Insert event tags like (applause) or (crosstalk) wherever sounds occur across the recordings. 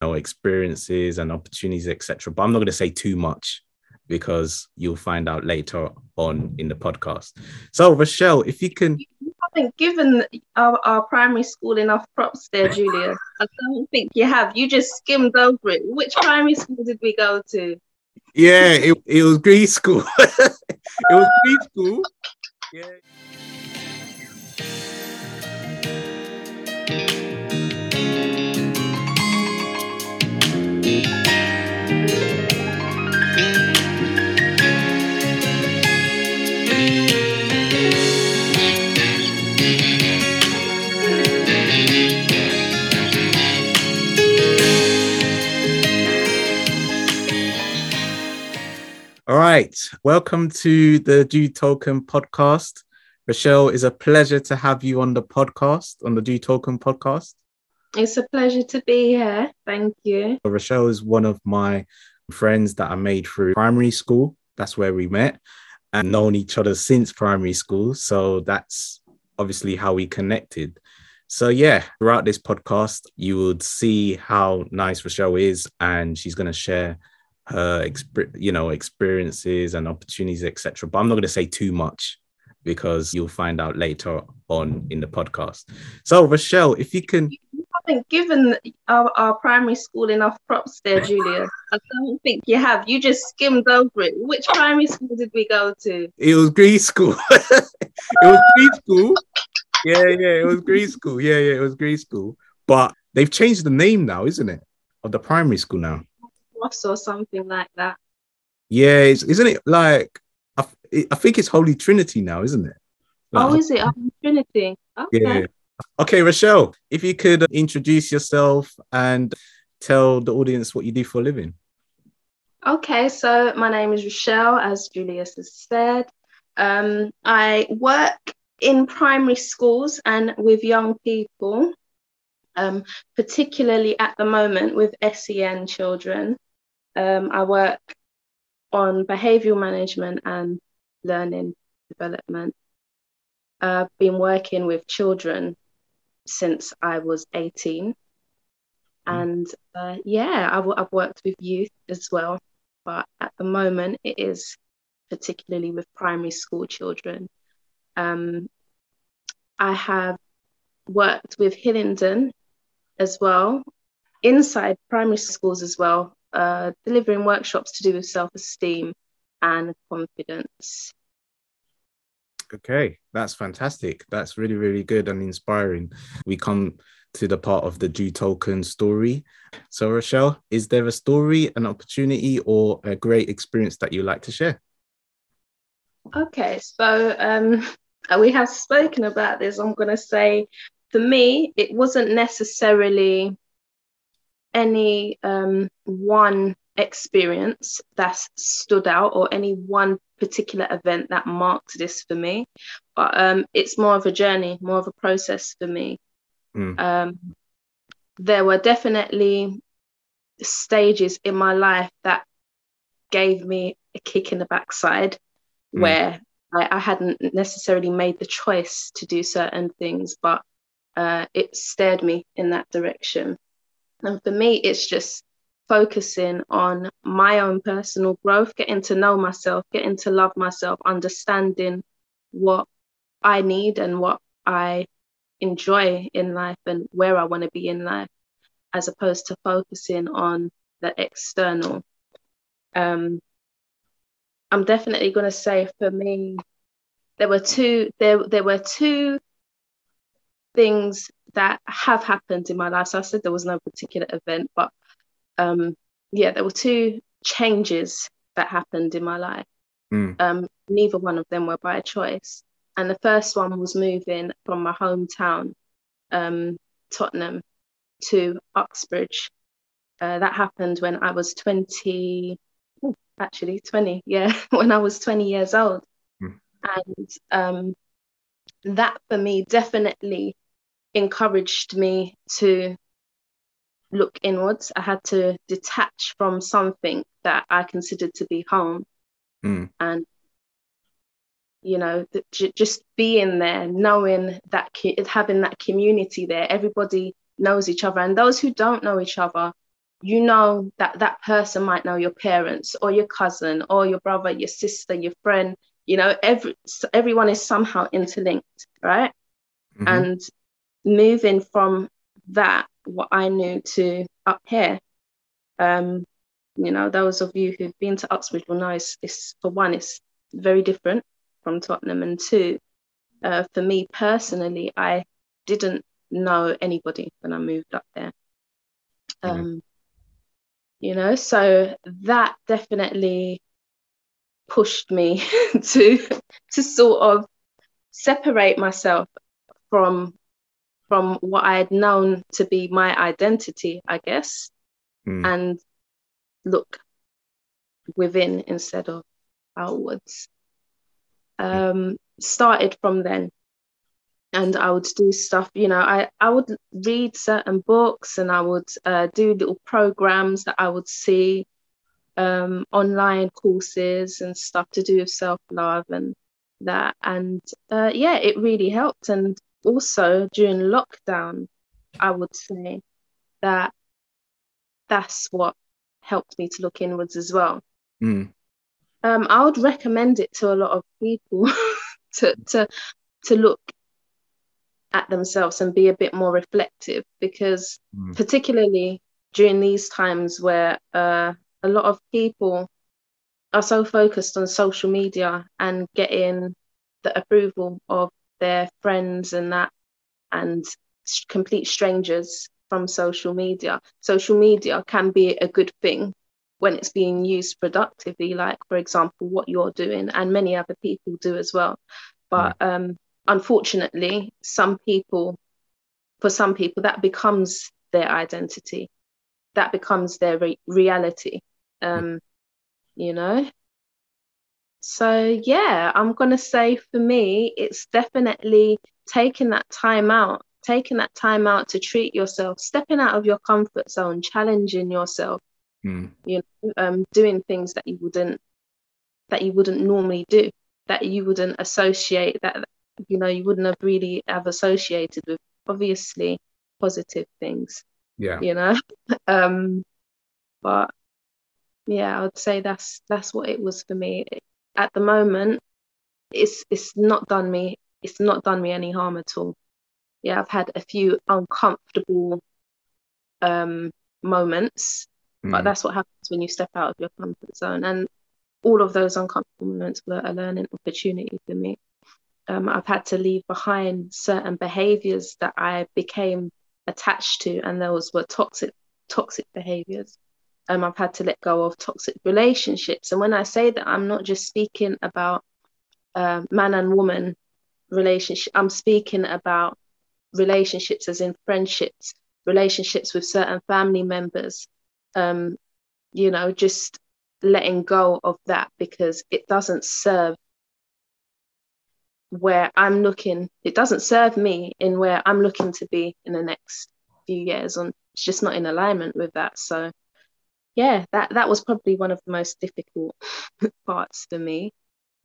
know, experiences and opportunities, etc. But I'm not going to say too much because you'll find out later on in the podcast. So, Rochelle, if you can. You haven't given our, our primary school enough props there, (laughs) Julia. I don't think you have. You just skimmed over it. Which primary school did we go to? Yeah, it, it was Green School. (laughs) it was Green School. Yeah. Right. Welcome to the Juletokun podcast. Rochelle, it's a pleasure to have you on the podcast, on the Juletokun podcast. It's a pleasure to be here. Thank you. Rochelle is one of my friends that I made through primary school. That's where we met and known each other since primary school. So that's obviously how we connected. So yeah, throughout this podcast, you would see how nice Rochelle is, and she's going to share her exp- you know experiences and opportunities etc but i'm not going to say too much because you'll find out later on in the podcast. So rochelle if you can you haven't given our, our primary school enough props there (laughs) julia. I don't think you have. You just skimmed over it. Which primary school did we go to? It was green school. (laughs) It was green school. Yeah yeah it was green school. Yeah yeah it was green school. But they've changed the name now isn't it of the primary school now or something like that. Yeah, isn't it like I, I think it's Holy Trinity now, isn't it? Like, oh, is it Holy Trinity? Okay. Yeah. Okay, Rochelle, if you could introduce yourself and tell the audience what you do for a living. Okay, so my name is Rochelle, as Julius has said. Um, I work in primary schools and with young people, um, particularly at the moment with SEN children. Um, I work on behavioral management and learning development. I've been working with children since I was 18. And uh, yeah, I've, I've worked with youth as well. But at the moment, it is particularly with primary school children. Um, I have worked with Hillingdon as well, inside primary schools as well, uh, delivering workshops to do with self esteem and confidence. Okay, that's fantastic. That's really, really good and inspiring. We come to the part of the Juletokun story. So, Rochelle, is there a story, an opportunity, or a great experience that you like to share? Okay, so um, (laughs) we have spoken about this. I'm going to say, for me, it wasn't necessarily any um, one experience that stood out or any one particular event that marked this for me but um, it's more of a journey more of a process for me mm. um, there were definitely stages in my life that gave me a kick in the backside mm. where I, I, hadn't necessarily made the choice to do certain things but uh, it steered me in that direction and for me, it's just focusing on my own personal growth, getting to know myself, getting to love myself, understanding what I need and what I enjoy in life and where I want to be in life, as opposed to focusing on the external. Um, I'm definitely going to say for me, there were two there there were two things that have happened in my life. So I said there was no particular event, but um, yeah, there were two changes that happened in my life. Mm. Um, neither one of them were by choice. And the first one was moving from my hometown, um, Tottenham, to Uxbridge. Uh, that happened when I was 20, oh, actually 20, yeah, (laughs) when I was 20 years old. Mm. And um, that for me definitely encouraged me to look inwards. I had to detach from something that I considered to be home. Mm. And, you know, j- just being there, knowing that, ki- having that community there, everybody knows each other. And those who don't know each other, you know that that person might know your parents or your cousin or your brother, your sister, your friend. You know, every everyone is somehow interlinked, right? Mm-hmm. And moving from that, what I knew to up here, um, you know, those of you who've been to Uxbridge will know it's, it's for one, it's very different from Tottenham, and two, uh, for me personally, I didn't know anybody when I moved up there. Um, mm-hmm. You know, so that definitely pushed me (laughs) to to sort of separate myself from from what I had known to be my identity, I guess, mm. and look within instead of outwards. Um, started from then and I would do stuff, you know, I, I would read certain books and I would uh, do little programs that I would see, um, online courses and stuff to do with self love and that. And uh, yeah, it really helped. And also during lockdown, I would say that that's what helped me to look inwards as well. Mm. Um, I would recommend it to a lot of people (laughs) to to to look at themselves and be a bit more reflective because mm. particularly during these times where uh, a lot of people are so focused on social media and getting the approval of their friends and that and complete strangers from social media social media can be a good thing when it's being used productively like for example what you're doing and many other people do as well but mm. um, unfortunately, some people, for some people, that becomes their identity, that becomes their re- reality. Um, you know. So yeah, I'm gonna say for me, it's definitely taking that time out, taking that time out to treat yourself, stepping out of your comfort zone, challenging yourself. Mm. You know, um, doing things that you wouldn't that you wouldn't normally do, that you wouldn't associate that you know you wouldn't have really have associated with obviously positive things yeah you know (laughs) um but yeah i would say that's that's what it was for me at the moment it's it's not done me it's not done me any harm at all yeah i've had a few uncomfortable um moments mm. but that's what happens when you step out of your comfort zone and all of those uncomfortable moments were a learning opportunity for me um, I've had to leave behind certain behaviors that I became attached to, and those were toxic toxic behaviors. Um, I've had to let go of toxic relationships, and when I say that, I'm not just speaking about uh, man and woman relationship. I'm speaking about relationships, as in friendships, relationships with certain family members. Um, you know, just letting go of that because it doesn't serve where I'm looking, it doesn't serve me in where I'm looking to be in the next few years. And it's just not in alignment with that. So yeah, that that was probably one of the most difficult (laughs) parts for me.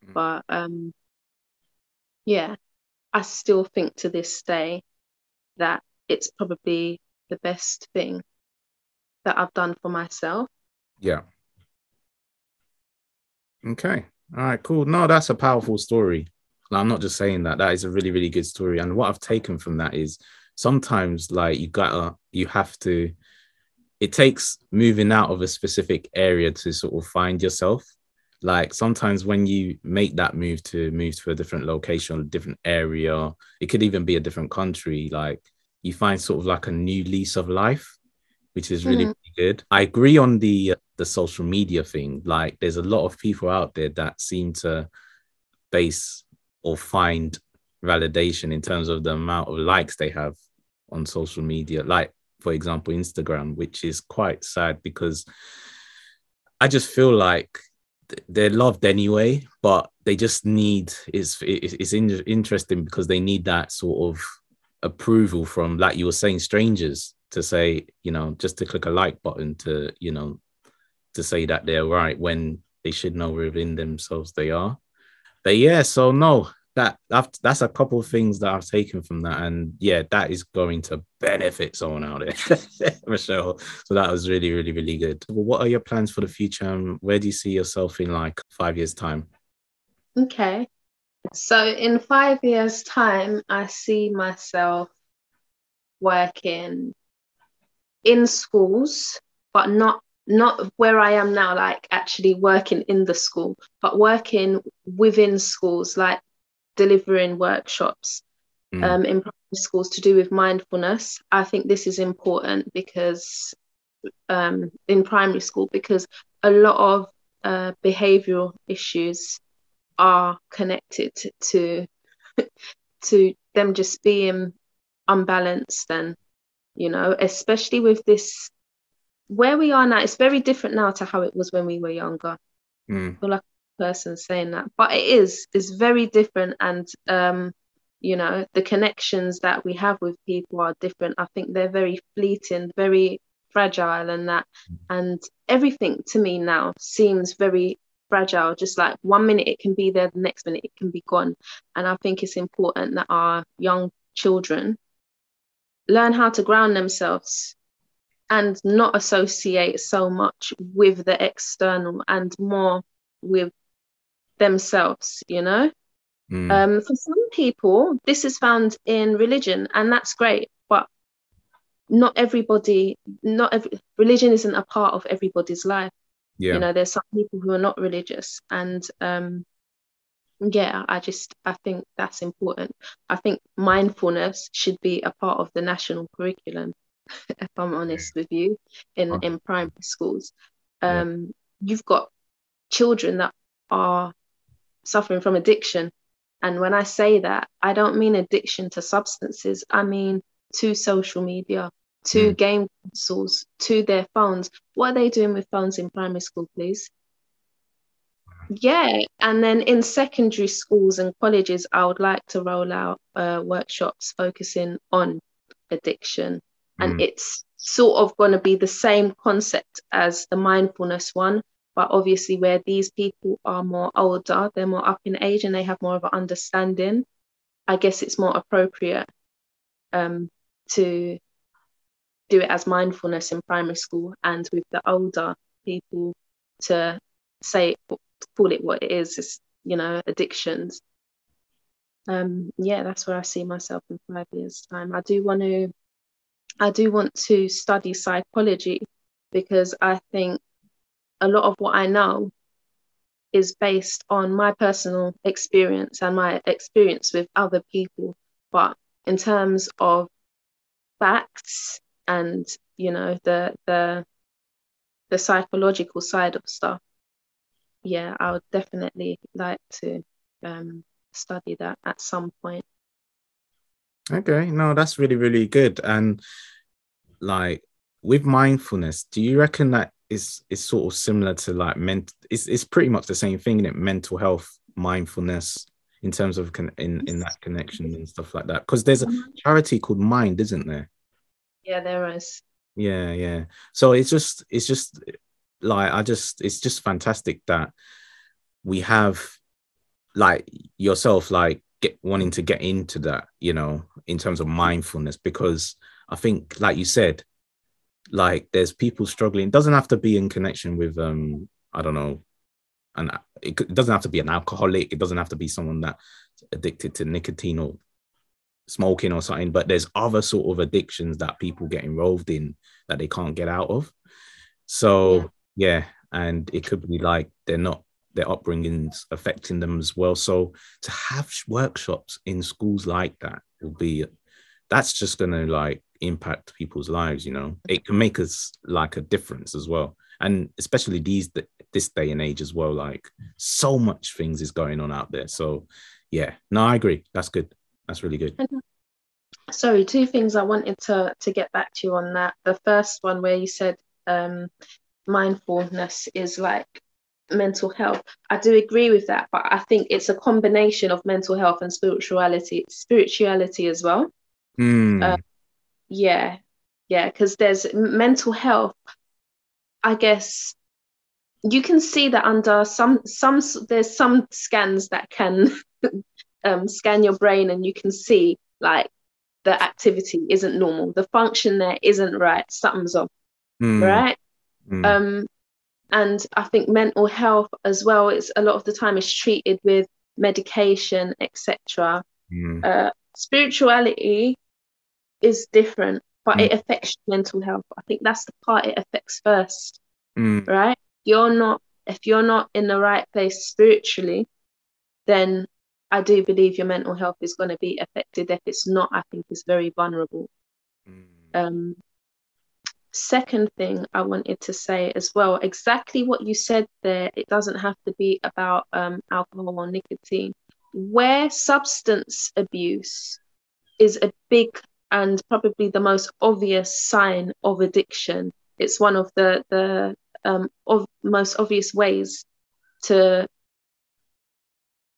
Mm. But um yeah, I still think to this day that it's probably the best thing that I've done for myself. Yeah. Okay. All right, cool. No, that's a powerful story. I'm not just saying that. That is a really, really good story. And what I've taken from that is sometimes like you gotta, you have to, it takes moving out of a specific area to sort of find yourself. Like sometimes when you make that move to move to a different location, a different area, it could even be a different country. Like you find sort of like a new lease of life, which is really, mm. really good. I agree on the the social media thing. Like there's a lot of people out there that seem to base or find validation in terms of the amount of likes they have on social media, like for example, Instagram, which is quite sad because I just feel like they're loved anyway, but they just need it's it's interesting because they need that sort of approval from like you were saying strangers to say you know just to click a like button to you know to say that they're right when they should know within themselves they are. But yeah so no that that's a couple of things that I've taken from that, and yeah, that is going to benefit someone out there, (laughs) Rochelle. So that was really, really, really good. Well, what are your plans for the future? And where do you see yourself in like five years' time? Okay, so in five years' time, I see myself working in schools, but not not where I am now, like actually working in the school, but working within schools, like delivering workshops mm. um, in primary schools to do with mindfulness. I think this is important because um, in primary school, because a lot of uh, behavioral issues are connected to (laughs) to them just being unbalanced and you know especially with this where we are now it's very different now to how it was when we were younger mm. like person saying that but it is it's very different and um you know the connections that we have with people are different. I think they're very fleeting very fragile and that and everything to me now seems very fragile. Just like one minute it can be there the next minute it can be gone. And i think it's important that our young children learn how to ground themselves and not associate so much with the external and more with themselves, you know? Mm. Um, for some people, this is found in religion, and that's great, but not everybody, not every religion isn't a part of everybody's life. Yeah. You know, there's some people who are not religious, and um, yeah, I just I think that's important. I think mindfulness should be a part of the national curriculum, (laughs) if I'm honest with you, in in primary schools. Um, yeah. You've got children that are suffering from addiction. And when I say that, I don't mean addiction to substances, I mean to social media, to mm. game consoles, to their phones. What are they doing with phones in primary school, please? Yeah, and then in secondary schools and colleges, I would like to roll out uh, workshops focusing on addiction. And mm. it's sort of going to be the same concept as the mindfulness one, but obviously, where these people are more older, they're more up in age and they have more of an understanding, I guess it's more appropriate um, to do it as mindfulness in primary school and with the older people to say, call it what it is, is you know, addictions. Um, yeah, that's where I see myself in five years' time. I do want to, I do want to study psychology because I think a lot of what I know is based on my personal experience and my experience with other people. But in terms of facts and you know the the the psychological side of stuff, yeah, I would definitely like to um, study that at some point. Okay, no, that's really really good. And like with mindfulness, do you reckon that is is sort of similar to like ment it's, it's pretty much the same thing in it? Mental health mindfulness in terms of con- in in that connection and stuff like that. Because there's a charity called mind isn't there? Yeah there is. Yeah yeah. So it's just it's just like i just it's just fantastic that we have like yourself like get wanting to get into that you know in terms of mindfulness because i think like you said like there's people struggling. It doesn't have to be in connection with um I don't know, and it, doesn't have to be an alcoholic. It doesn't have to be someone that's addicted to nicotine or smoking or something. But there's other sort of addictions that people get involved in that they can't get out of. So yeah, yeah and it could be like they're not their upbringings affecting them as well. So to have workshops in schools like that will be that's just gonna like impact people's lives you know? It can make us like a difference as well. And especially these this day and age as well like so much things is going on out there. So yeah. No i agree. That's good. That's really good. Sorry two things i wanted to to get back to you on that. The first one where you said um mindfulness is like mental health. I do agree with that but i think it's a combination of mental health and spirituality spirituality as well. Mm. uh, yeah yeah because there's mental health i guess you can see that under some some there's some scans that can (laughs) um, scan your brain and you can see like the activity isn't normal, the function there isn't right, something's off, mm. right? Mm. Um, and I think mental health as well. It's a lot of the time is treated with medication, etc. Mm. Uh, spirituality is different, but it mm. affects mental health. I think that's the part it affects first, mm. right? You're not if you're not in the right place spiritually, then I do believe your mental health is going to be affected. If it's not, I think it's very vulnerable. Mm. Um, second thing I wanted to say as well, exactly what you said there. It doesn't have to be about um, alcohol or nicotine. Where substance abuse is a big and probably the most obvious sign of addiction. It's one of the the um, of most obvious ways to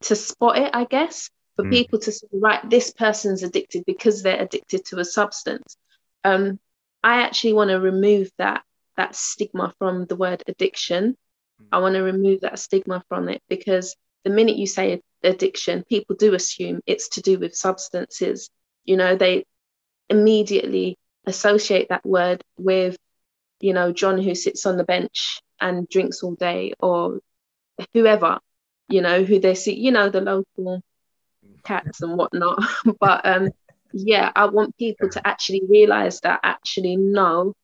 to spot it, I guess, for mm. people to say, right, this person's addicted because they're addicted to a substance. Um, I actually want to remove that that stigma from the word addiction. Mm. I want to remove that stigma from it because the minute you say addiction, people do assume it's to do with substances. You know, they immediately associate that word with, you know, John who sits on the bench and drinks all day or whoever, you know, who they see, you know, the local cats and whatnot. (laughs) but um, yeah, I want people to actually realize that actually, no,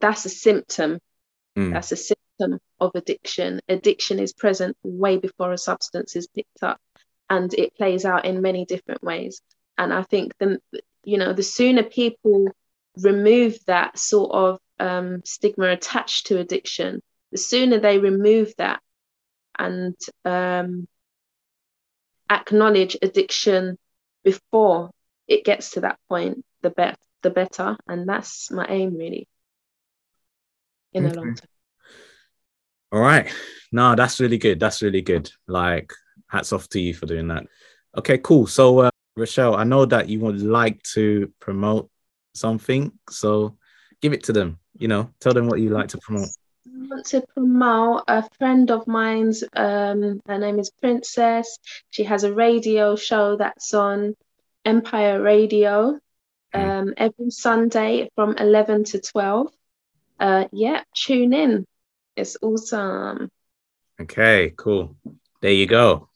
that's a symptom. Mm. That's a symptom of addiction. Addiction is present way before a substance is picked up and it plays out in many different ways. And I think the you know, the sooner people remove that sort of um, stigma attached to addiction, the sooner they remove that and um, acknowledge addiction before it gets to that point, the bet the better. And that's my aim really in okay. the long term. All right. No, that's really good. That's really good. Like, hats off to you for doing that. Okay, cool. So, uh, Rochelle, I know that you would like to promote something, so give it to them. You know, tell them what you like to promote. I want to promote a friend of mine's. Um, her name is Princess. She has a radio show that's on Empire Radio hmm. um, every Sunday from 11 to 12. Uh, yeah, tune in. It's awesome. Okay, cool. There you go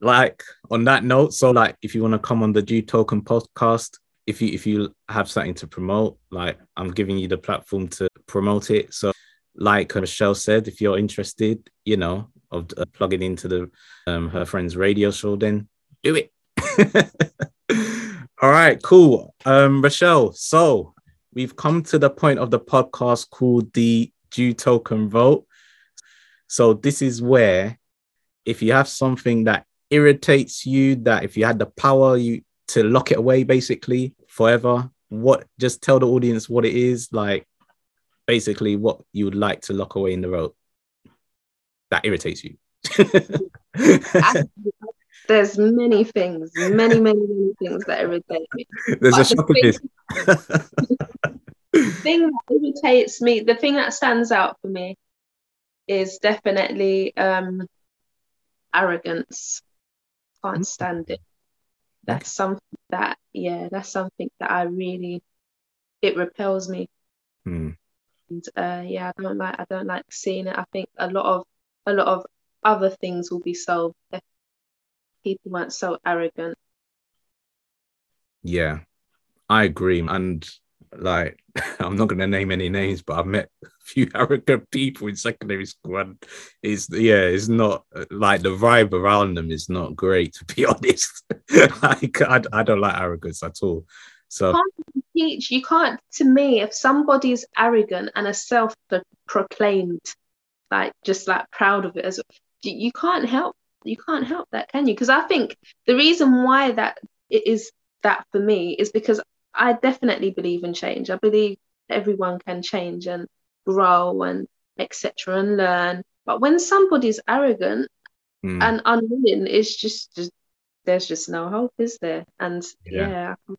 like on that note, so like if you want to come on the Juletokun podcast, if you if you have something to promote, like I'm giving you the platform to promote it. So like Rochelle said, if you're interested, you know, of uh, plugging into the um, her friend's radio show, then do it. (laughs) All right, cool. Um, Rochelle, so we've come to the point of the podcast called the Juletokun Vault. So this is where if you have something that irritates you that if you had the power you to lock it away basically forever? What just tell the audience what it is like basically what you would like to lock away in the road that irritates you? (laughs) There's many things many many many things that irritate me. There's but a list (laughs) the thing that irritates me the thing that stands out for me is definitely um arrogance can't stand it. That's something that, yeah, that's something that I really, it repels me. Hmm. And uh, yeah, I don't like, I don't like seeing it. I think a lot of, a lot of other things will be solved if people weren't so arrogant. Yeah, I agree. And like (laughs) I'm not going to name any names, but I've met (laughs) a few (laughs) arrogant people in secondary school, and it's yeah, it's not like the vibe around them is not great to be honest. like I, I don't like arrogance at all. So you can't teach you can't to me if somebody's arrogant and a self-proclaimed like just like proud of it as you can't help you can't help that can you because i think the reason why that it is that for me is because I definitely believe in change. I believe everyone can change and grow and etc. and learn. But when somebody's arrogant mm. and unwilling, it's just, just there's just no hope, is there? And yeah. yeah,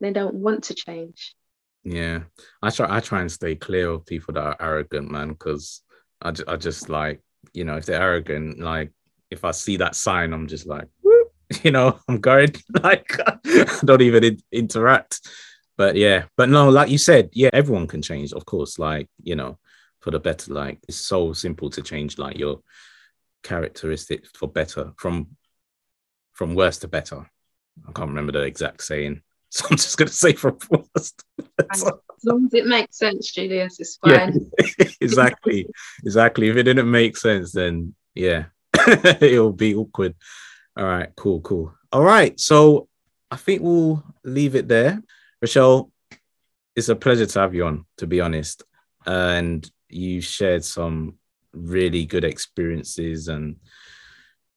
they don't want to change. Yeah, I try. I try and stay clear of people that are arrogant, man, because I, I just like you know if they're arrogant, like if I see that sign, I'm just like, (laughs) you know, I'm going (laughs) like I don't even in- interact. But yeah, but no, like you said, yeah, everyone can change, of course. Like you know, for the better. Like it's so simple to change like your characteristics for better from from worse to better. I can't remember the exact saying, (laughs) so I'm just gonna say from worst. as long as it makes sense, Julius, it's fine. Yeah, exactly, exactly. If it didn't make sense, then yeah, it'll be awkward. All right, cool, cool. All right, so I think we'll leave it there. Rochelle, it's a pleasure to have you on, to be honest. And you shared some really good experiences and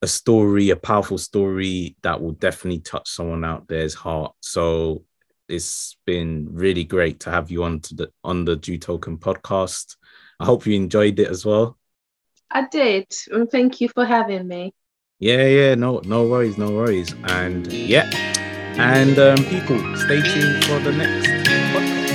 a story, a powerful story that will definitely touch someone out there's heart. So it's been really great to have you on to the on the Juletokun podcast. I hope you enjoyed it as well. I did, and thank you for having me. Yeah, yeah, no, no worries, no worries. And yeah, and um, people, stay tuned for the next podcast.